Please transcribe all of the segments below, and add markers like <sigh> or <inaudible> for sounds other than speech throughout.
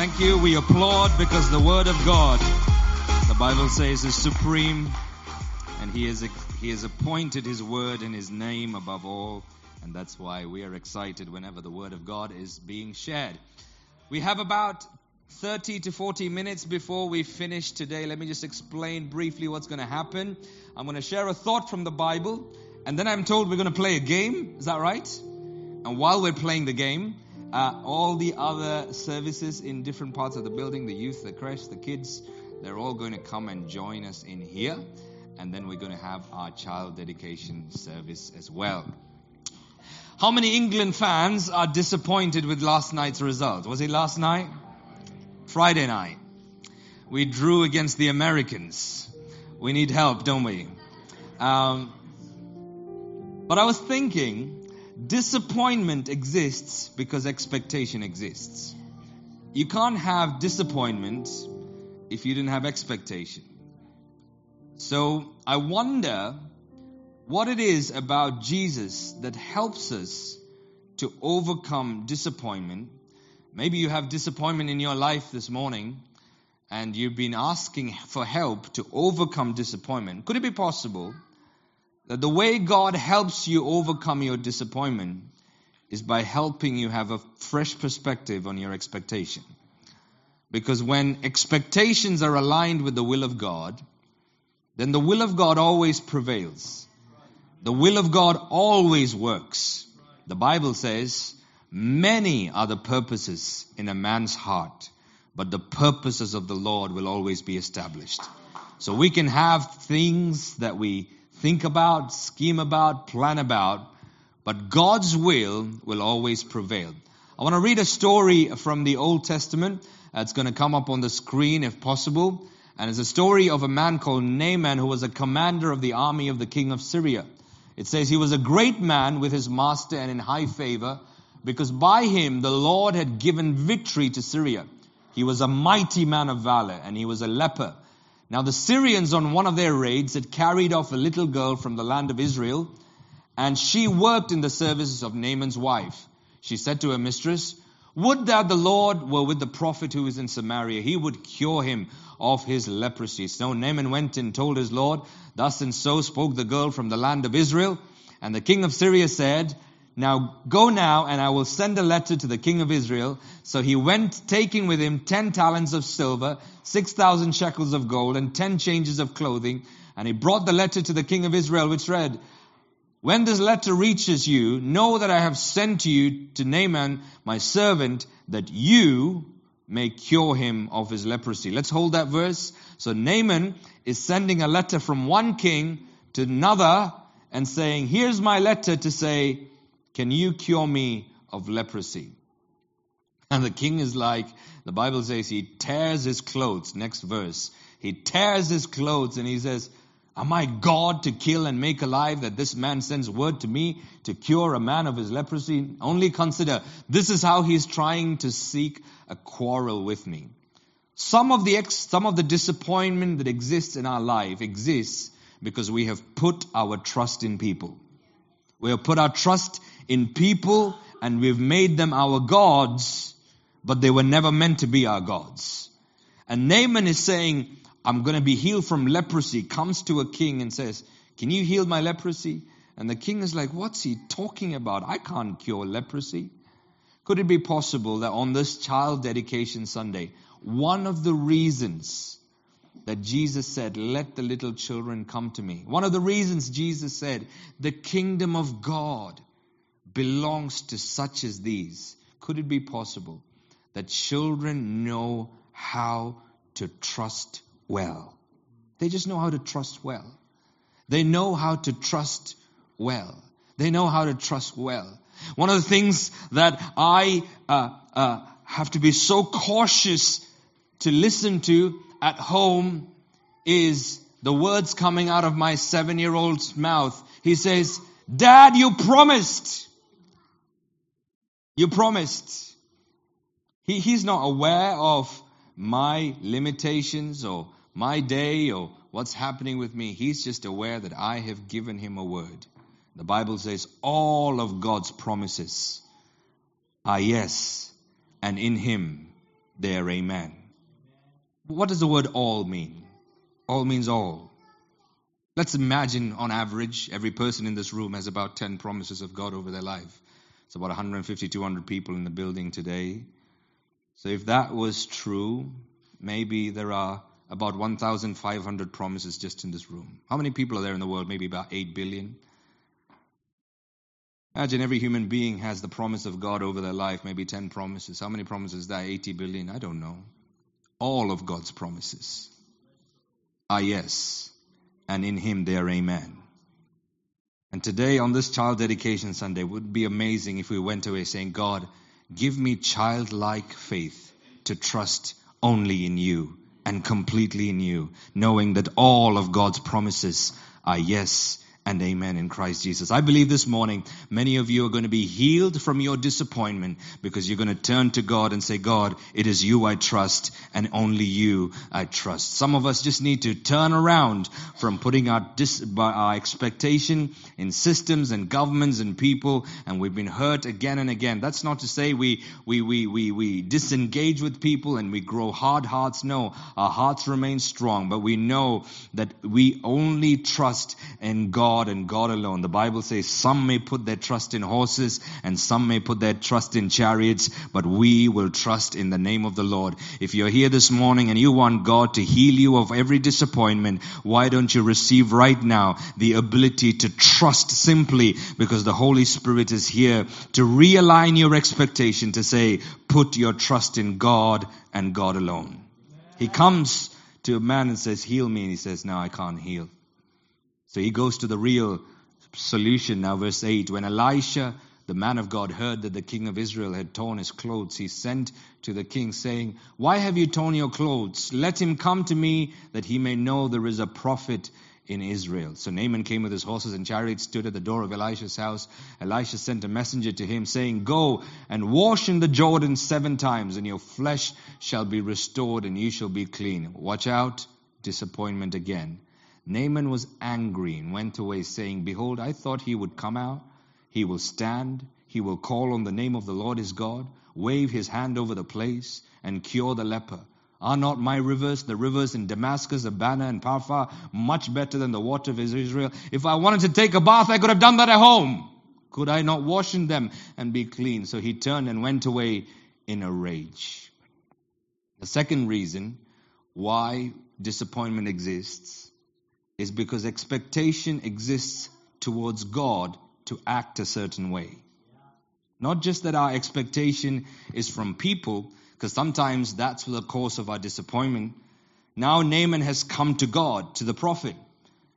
Thank you. We applaud because the Word of God, the Bible says, is supreme and He has, he has appointed His Word and His name above all. And that's why we are excited whenever the Word of God is being shared. We have about 30 to 40 minutes before we finish today. Let me just explain briefly what's going to happen. I'm going to share a thought from the Bible, and then I'm told we're going to play a game. Is that right? And while we're playing the game, uh, all the other services in different parts of the building, the youth, the creche, the kids, they're all going to come and join us in here. And then we're going to have our child dedication service as well. How many England fans are disappointed with last night's result? Was it last night? Friday night. We drew against the Americans. We need help, don't we? Um, but I was thinking, disappointment exists because expectation exists. You can't have disappointment if you didn't have expectation. So I wonder what it is about Jesus that helps us to overcome disappointment. Maybe you have disappointment in your life this morning and you've been asking for help to overcome disappointment. Could it be possible that the way God helps you overcome your disappointment is by helping you have a fresh perspective on your expectation? Because when expectations are aligned with the will of God, then the will of God always prevails. The will of God always works. The Bible says, many are the purposes in a man's heart, but the purposes of the Lord will always be established. So we can have things that we think about, scheme about, plan about, but God's will will always prevail. I want to read a story from the Old Testament. It's going to come up on the screen if possible. And it's a story of a man called Naaman who was a commander of the army of the king of Syria. It says he was a great man with his master and in high favor because by him the Lord had given victory to Syria. He was a mighty man of valor and he was a leper. Now the Syrians on one of their raids had carried off a little girl from the land of Israel and she worked in the services of Naaman's wife. She said to her mistress, would that the Lord were with the prophet who is in Samaria. He would cure him of his leprosy. So Naaman went and told his Lord, Thus and so spoke the girl from the land of Israel. And the king of Syria said, Now go now, and I will send a letter to the king of Israel. So he went, taking with him ten talents of silver, six thousand shekels of gold, and ten changes of clothing. And he brought the letter to the king of Israel, which read, when this letter reaches you, know that I have sent you to Naaman, my servant, that you may cure him of his leprosy. Let's hold that verse. So Naaman is sending a letter from one king to another and saying, here's my letter to say, can you cure me of leprosy? <laughs> And the king is like, the Bible says he tears his clothes. Next verse. He tears his clothes and he says, Am I God to kill and make alive that this man sends word to me to cure a man of his leprosy? Only consider this is how he's trying to seek a quarrel with me. Some of the ex, some of the disappointment that exists in our life exists because we have put our trust in people. We have put our trust in people and we've made them our gods, but they were never meant to be our gods. And Naaman is saying, I'm going to be healed from leprosy, comes to a king and says, Can you heal my leprosy? And the king is like, What's he talking about? I can't cure leprosy. Could it be possible that on this child dedication Sunday, one of the reasons that Jesus said, Let the little children come to me, one of the reasons Jesus said, The kingdom of God belongs to such as these, could it be possible that children know how to trust well. They just know how to trust well. They know how to trust well. They know how to trust well. One of the things that I uh, uh, have to be so cautious to listen to at home is the words coming out of my seven year old's mouth. He says, Dad, you promised. You promised. He, he's not aware of my limitations or my day or what's happening with me. He's just aware that I have given him a word. The Bible says all of God's promises are yes, and in him they're amen. What does the word all mean? All means all. Let's imagine on average, every person in this room has about 10 promises of God over their life. It's about 150, 200 people in the building today. So if that was true, maybe there are about 1,500 promises just in this room. How many people are there in the world? Maybe about 8 billion. Imagine every human being has the promise of God over their life, maybe 10 promises. How many promises is that? 80 billion? I don't know. All of God's promises are yes, and in Him they are amen. And today, on this child dedication Sunday, would be amazing if we went away saying, God, give me childlike faith to trust only in you and completely in you, knowing that all of God's promises are yes and amen in Christ Jesus. I believe this morning many of you are going to be healed from your disappointment because you're going to turn to God and say, God, it is you I trust and only you I trust. Some of us just need to turn around from putting our, dis- our expectation in systems and governments and people and we've been hurt again and again. That's not to say we, we, we, we, we disengage with people and we grow hard hearts. No, our hearts remain strong, but we know that we only trust in God God and God alone. The Bible says some may put their trust in horses and some may put their trust in chariots, but we will trust in the name of the Lord. If you're here this morning and you want God to heal you of every disappointment, why don't you receive right now the ability to trust simply because the Holy Spirit is here to realign your expectation to say, put your trust in God and God alone. He comes to a man and says, heal me. And he says, no, I can't heal. So he goes to the real solution now, verse 8. When Elisha, the man of God, heard that the king of Israel had torn his clothes, he sent to the king, saying, Why have you torn your clothes? Let him come to me, that he may know there is a prophet in Israel. So Naaman came with his horses and chariots, stood at the door of Elisha's house. Elisha sent a messenger to him, saying, Go and wash in the Jordan seven times, and your flesh shall be restored, and you shall be clean. Watch out, disappointment again. Naaman was angry and went away, saying, Behold, I thought he would come out. He will stand. He will call on the name of the Lord his God, wave his hand over the place, and cure the leper. Are not my rivers, the rivers in Damascus, Abana, and Pharpar, much better than the water of Israel? If I wanted to take a bath, I could have done that at home. Could I not wash in them and be clean? So he turned and went away in a rage. The second reason why disappointment exists is because expectation exists towards God to act a certain way. Not just that our expectation is from people, because sometimes that's the cause of our disappointment. Now Naaman has come to God, to the prophet,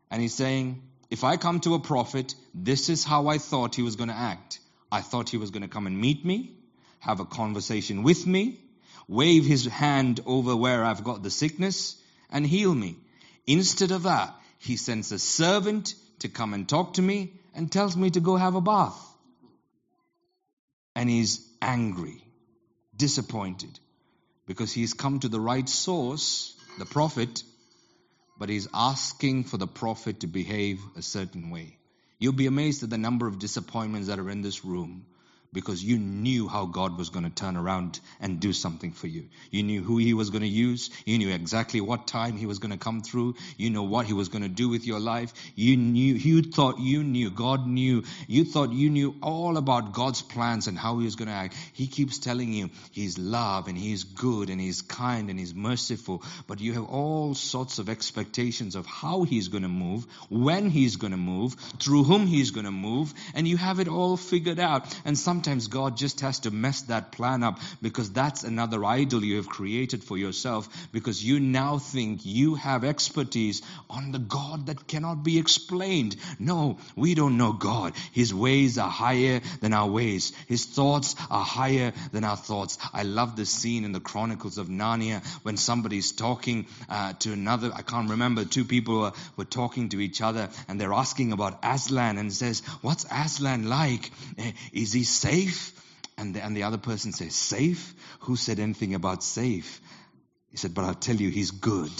and he's saying, If I come to a prophet, this is how I thought he was going to act. I thought he was going to come and meet me, have a conversation with me, wave his hand over where I've got the sickness, and heal me. Instead of that, he sends a servant to come and talk to me and tells me to go have a bath. And he's angry, disappointed, because he's come to the right source, the prophet, but he's asking for the prophet to behave a certain way. You'll be amazed at the number of disappointments that are in this room because you knew how God was going to turn around and do something for you. You knew who He was going to use. You knew exactly what time He was going to come through. You know what He was going to do with your life. You knew, you thought you knew, God knew. You thought you knew all about God's plans and how He was going to act. He keeps telling you He's love and He's good and He's kind and He's merciful. But you have all sorts of expectations of how He's going to move, when He's going to move, through whom He's going to move, and you have it all figured out. And sometimes sometimes God just has to mess that plan up because that's another idol you have created for yourself because you now think you have expertise on the God that cannot be explained. No, we don't know God. His ways are higher than our ways. His thoughts are higher than our thoughts. I love the scene in the Chronicles of Narnia when somebody's talking uh, to another. I can't remember. Two people were, were talking to each other and they're asking about Aslan and says, what's Aslan like? Eh, is he safe? Safe? And the, and the other person says, safe? Who said anything about safe? He said, but I'll tell you, he's good.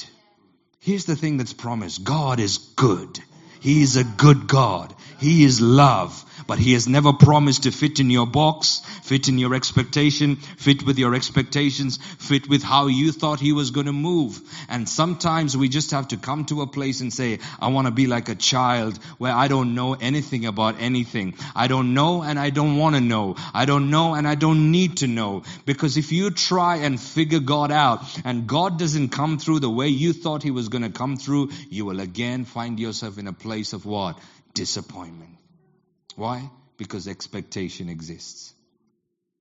Here's the thing that's promised. God is good. He is a good God. He is love. But He has never promised to fit in your box, fit in your expectation, fit with your expectations, fit with how you thought He was going to move. And sometimes we just have to come to a place and say, I want to be like a child where I don't know anything about anything. I don't know and I don't want to know. I don't know and I don't need to know. Because if you try and figure God out and God doesn't come through the way you thought He was going to come through, you will again find yourself in a place of what? Disappointment. Why? Because expectation exists.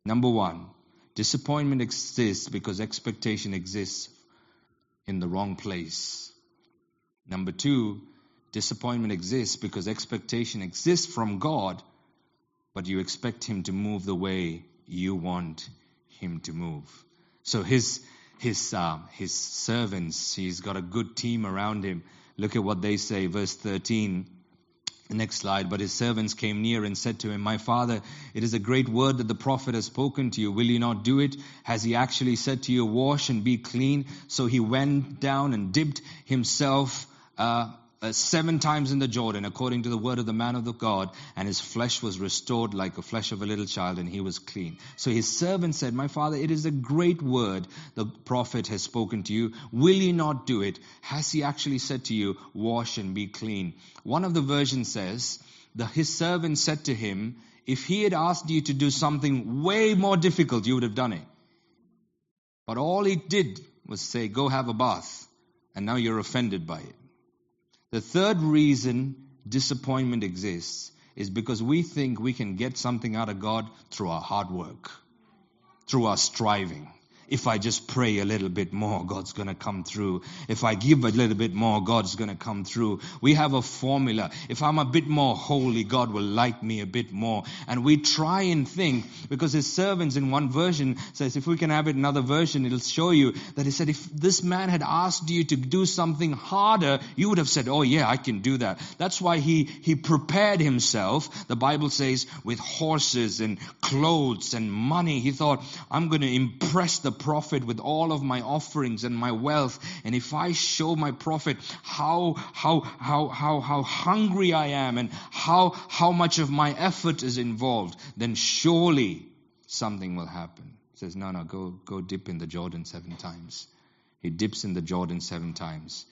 Number one, disappointment exists because expectation exists in the wrong place. Number two, disappointment exists because expectation exists from God, but you expect Him to move the way you want Him to move. So his his uh, his servants, he's got a good team around him. Look at what they say, verse thirteen. Next slide. But his servants came near and said to him, My father, it is a great word that the prophet has spoken to you. Will you not do it? Has he actually said to you, Wash and be clean? So he went down and dipped himself uh, uh, seven times in the Jordan, according to the word of the man of the God, and his flesh was restored like the flesh of a little child, and he was clean. So his servant said, My father, it is a great word the prophet has spoken to you. Will you not do it? Has he actually said to you, Wash and be clean? One of the versions says, the, His servant said to him, If he had asked you to do something way more difficult, you would have done it. But all he did was say, Go have a bath, and now you're offended by it. The third reason disappointment exists is because we think we can get something out of God through our hard work, through our striving if I just pray a little bit more, God's going to come through. If I give a little bit more, God's going to come through. We have a formula. If I'm a bit more holy, God will like me a bit more. And we try and think, because his servants in one version says, if we can have it another version, it'll show you that he said, if this man had asked you to do something harder, you would have said, oh yeah, I can do that. That's why he, he prepared himself, the Bible says, with horses and clothes and money. He thought, I'm going to impress the prophet with all of my offerings and my wealth, and if I show my prophet how, how, how, how, how hungry I am and how, how much of my effort is involved, then surely something will happen. He says, no, no, go, go dip in the Jordan seven times. He dips in the Jordan seven times,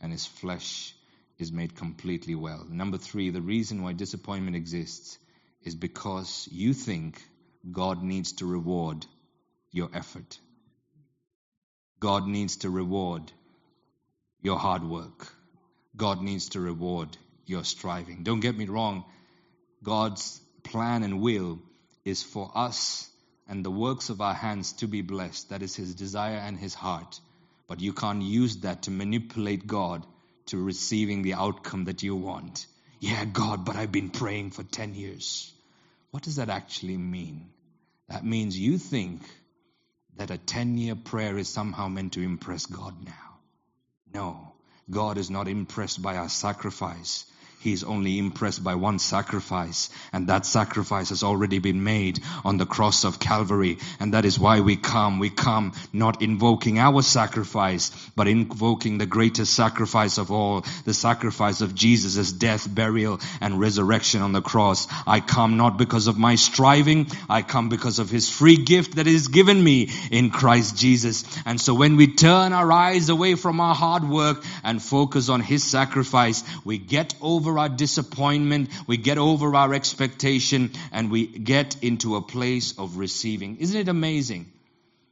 and his flesh is made completely well. Number three, the reason why disappointment exists is because you think God needs to reward your effort. God needs to reward your hard work. God needs to reward your striving. Don't get me wrong. God's plan and will is for us and the works of our hands to be blessed. That is His desire and His heart. But you can't use that to manipulate God to receiving the outcome that you want. Yeah, God, but I've been praying for 10 years. What does that actually mean? That means you think that a 10 year prayer is somehow meant to impress God now. No, God is not impressed by our sacrifice. He's only impressed by one sacrifice, and that sacrifice has already been made on the cross of Calvary. And that is why we come. We come not invoking our sacrifice, but invoking the greatest sacrifice of all, the sacrifice of Jesus' death, burial, and resurrection on the cross. I come not because of my striving, I come because of His free gift that is given me in Christ Jesus. And so when we turn our eyes away from our hard work and focus on His sacrifice, we get over over our disappointment, we get over our expectation, and we get into a place of receiving. Isn't it amazing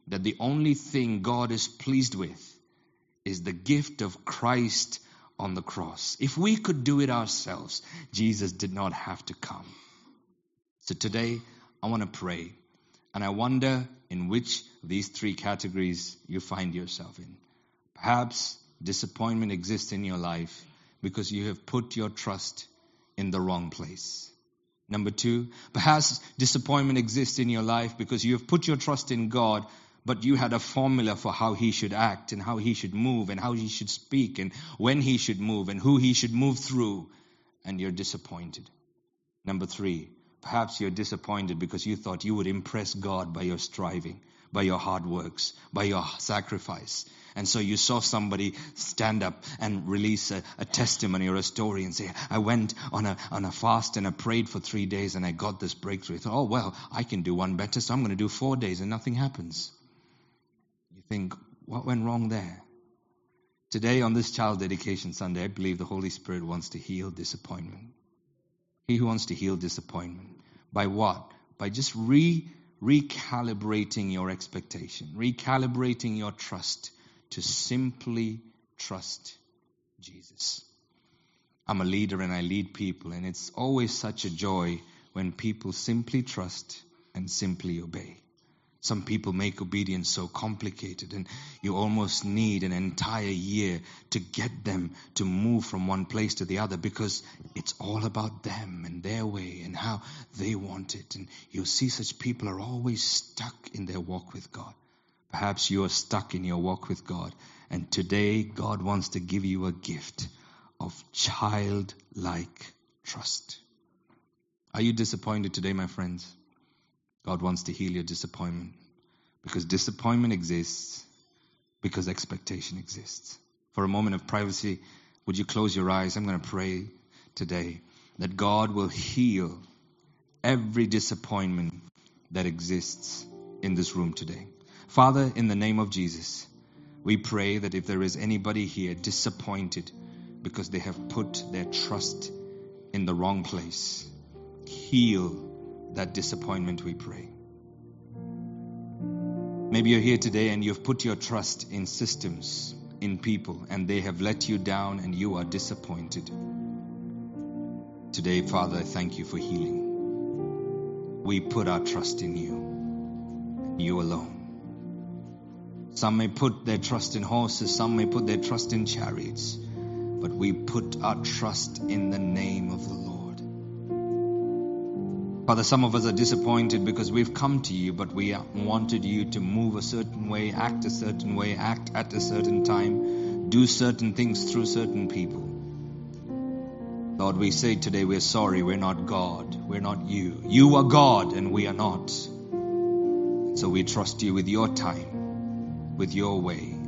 that the only thing God is pleased with is the gift of Christ on the cross? If we could do it ourselves, Jesus did not have to come. So today, I want to pray. And I wonder in which of these three categories you find yourself in. Perhaps disappointment exists in your life because you have put your trust in the wrong place. Number two, perhaps disappointment exists in your life because you have put your trust in God, but you had a formula for how He should act and how He should move and how He should speak and when He should move and who He should move through, and you're disappointed. Number three, perhaps you're disappointed because you thought you would impress God by your striving, by your hard works, by your sacrifice. And so you saw somebody stand up and release a, a, testimony or a story and say, I went on a, on a fast and I prayed for three days and I got this breakthrough. You thought, oh, well, I can do one better, so I'm going to do four days and nothing happens. You think, what went wrong there? Today, on this child dedication Sunday, I believe the Holy Spirit wants to heal disappointment. He who wants to heal disappointment. By what? By just re recalibrating your expectation, recalibrating your trust to simply trust Jesus. I'm a leader and I lead people, and it's always such a joy when people simply trust and simply obey. Some people make obedience so complicated, and you almost need an entire year to get them to move from one place to the other because it's all about them and their way and how they want it. And you'll see such people are always stuck in their walk with God. Perhaps you are stuck in your walk with God, and today God wants to give you a gift of childlike trust. Are you disappointed today, my friends? God wants to heal your disappointment because disappointment exists because expectation exists. For a moment of privacy, would you close your eyes? I'm going to pray today that God will heal every disappointment that exists in this room today. Father, in the name of Jesus, we pray that if there is anybody here disappointed because they have put their trust in the wrong place, heal that disappointment, we pray. Maybe you're here today and you've put your trust in systems, in people, and they have let you down and you are disappointed. Today, Father, I thank you for healing. We put our trust in you, you alone. Some may put their trust in horses, some may put their trust in chariots, but we put our trust in the name of the Lord. Father, some of us are disappointed because we've come to you, but we wanted you to move a certain way, act a certain way, act at a certain time, do certain things through certain people. Lord, we say today we're sorry, we're not God, we're not you. You are God and we are not. So we trust you with your time, with your way,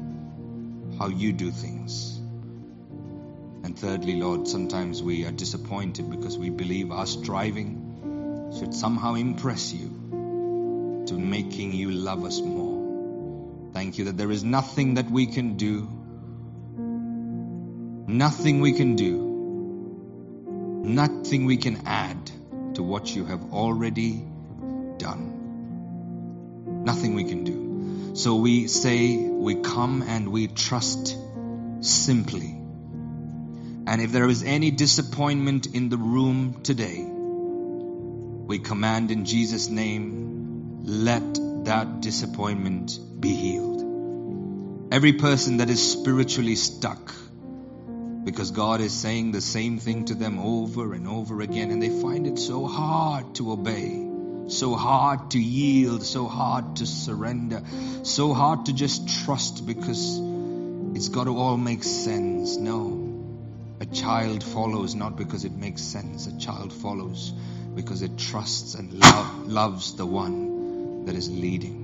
how you do things. And thirdly, Lord, sometimes we are disappointed because we believe our striving should somehow impress you to making you love us more. Thank you that there is nothing that we can do, nothing we can do, nothing we can add to what you have already done. Nothing we can do. So we say we come and we trust simply. And if there is any disappointment in the room today, we command in Jesus' name, let that disappointment be healed. Every person that is spiritually stuck, because God is saying the same thing to them over and over again, and they find it so hard to obey, so hard to yield, so hard to surrender, so hard to just trust because it's got to all make sense. No. A child follows not because it makes sense. A child follows because it trusts and love, loves the one that is leading.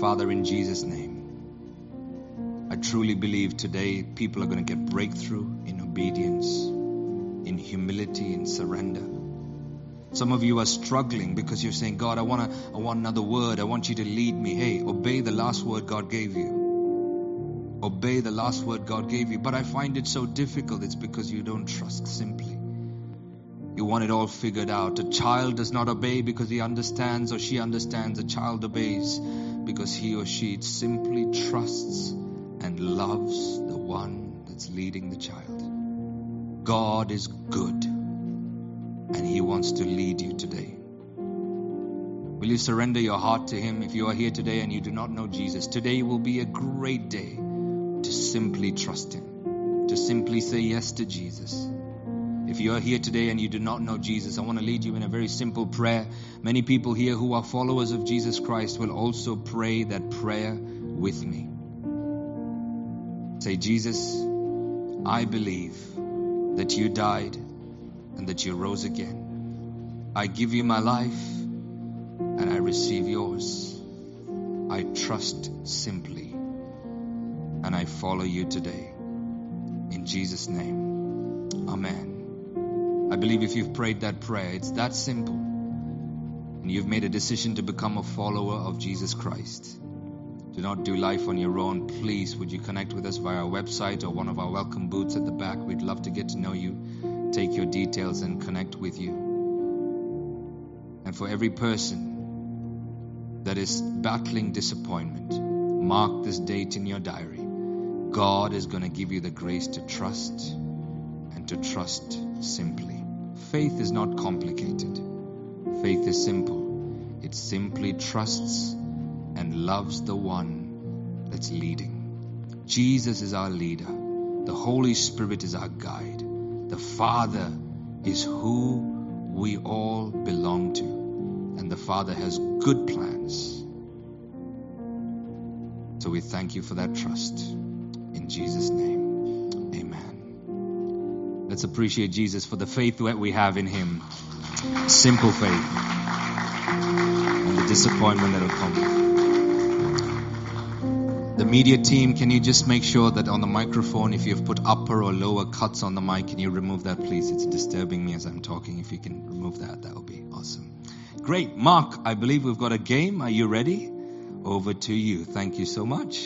Father, in Jesus' name, I truly believe today people are going to get breakthrough in obedience, in humility, in surrender. Some of you are struggling because you're saying, God, I want, to, I want another word. I want you to lead me. Hey, obey the last word God gave you obey the last word God gave you. But I find it so difficult. It's because you don't trust simply. You want it all figured out. A child does not obey because he understands or she understands. A child obeys because he or she simply trusts and loves the one that's leading the child. God is good and he wants to lead you today. Will you surrender your heart to him if you are here today and you do not know Jesus? Today will be a great day to simply trust Him, to simply say yes to Jesus. If you are here today and you do not know Jesus, I want to lead you in a very simple prayer. Many people here who are followers of Jesus Christ will also pray that prayer with me. Say, Jesus, I believe that you died and that you rose again. I give you my life and I receive yours. I trust simply and I follow you today. In Jesus' name, Amen. I believe if you've prayed that prayer, it's that simple. And you've made a decision to become a follower of Jesus Christ. Do not do life on your own. Please, would you connect with us via our website or one of our welcome booths at the back? We'd love to get to know you, take your details, and connect with you. And for every person that is battling disappointment, mark this date in your diary. God is going to give you the grace to trust and to trust simply. Faith is not complicated, faith is simple. It simply trusts and loves the one that's leading. Jesus is our leader. The Holy Spirit is our guide. The Father is who we all belong to. And the Father has good plans. So we thank you for that trust. In Jesus' name, amen. Let's appreciate Jesus for the faith that we have in Him. Simple faith. And the disappointment that will come. The media team, can you just make sure that on the microphone, if you've put upper or lower cuts on the mic, can you remove that, please? It's disturbing me as I'm talking. If you can remove that, that would be awesome. Great. Mark, I believe we've got a game. Are you ready? Over to you. Thank you so much.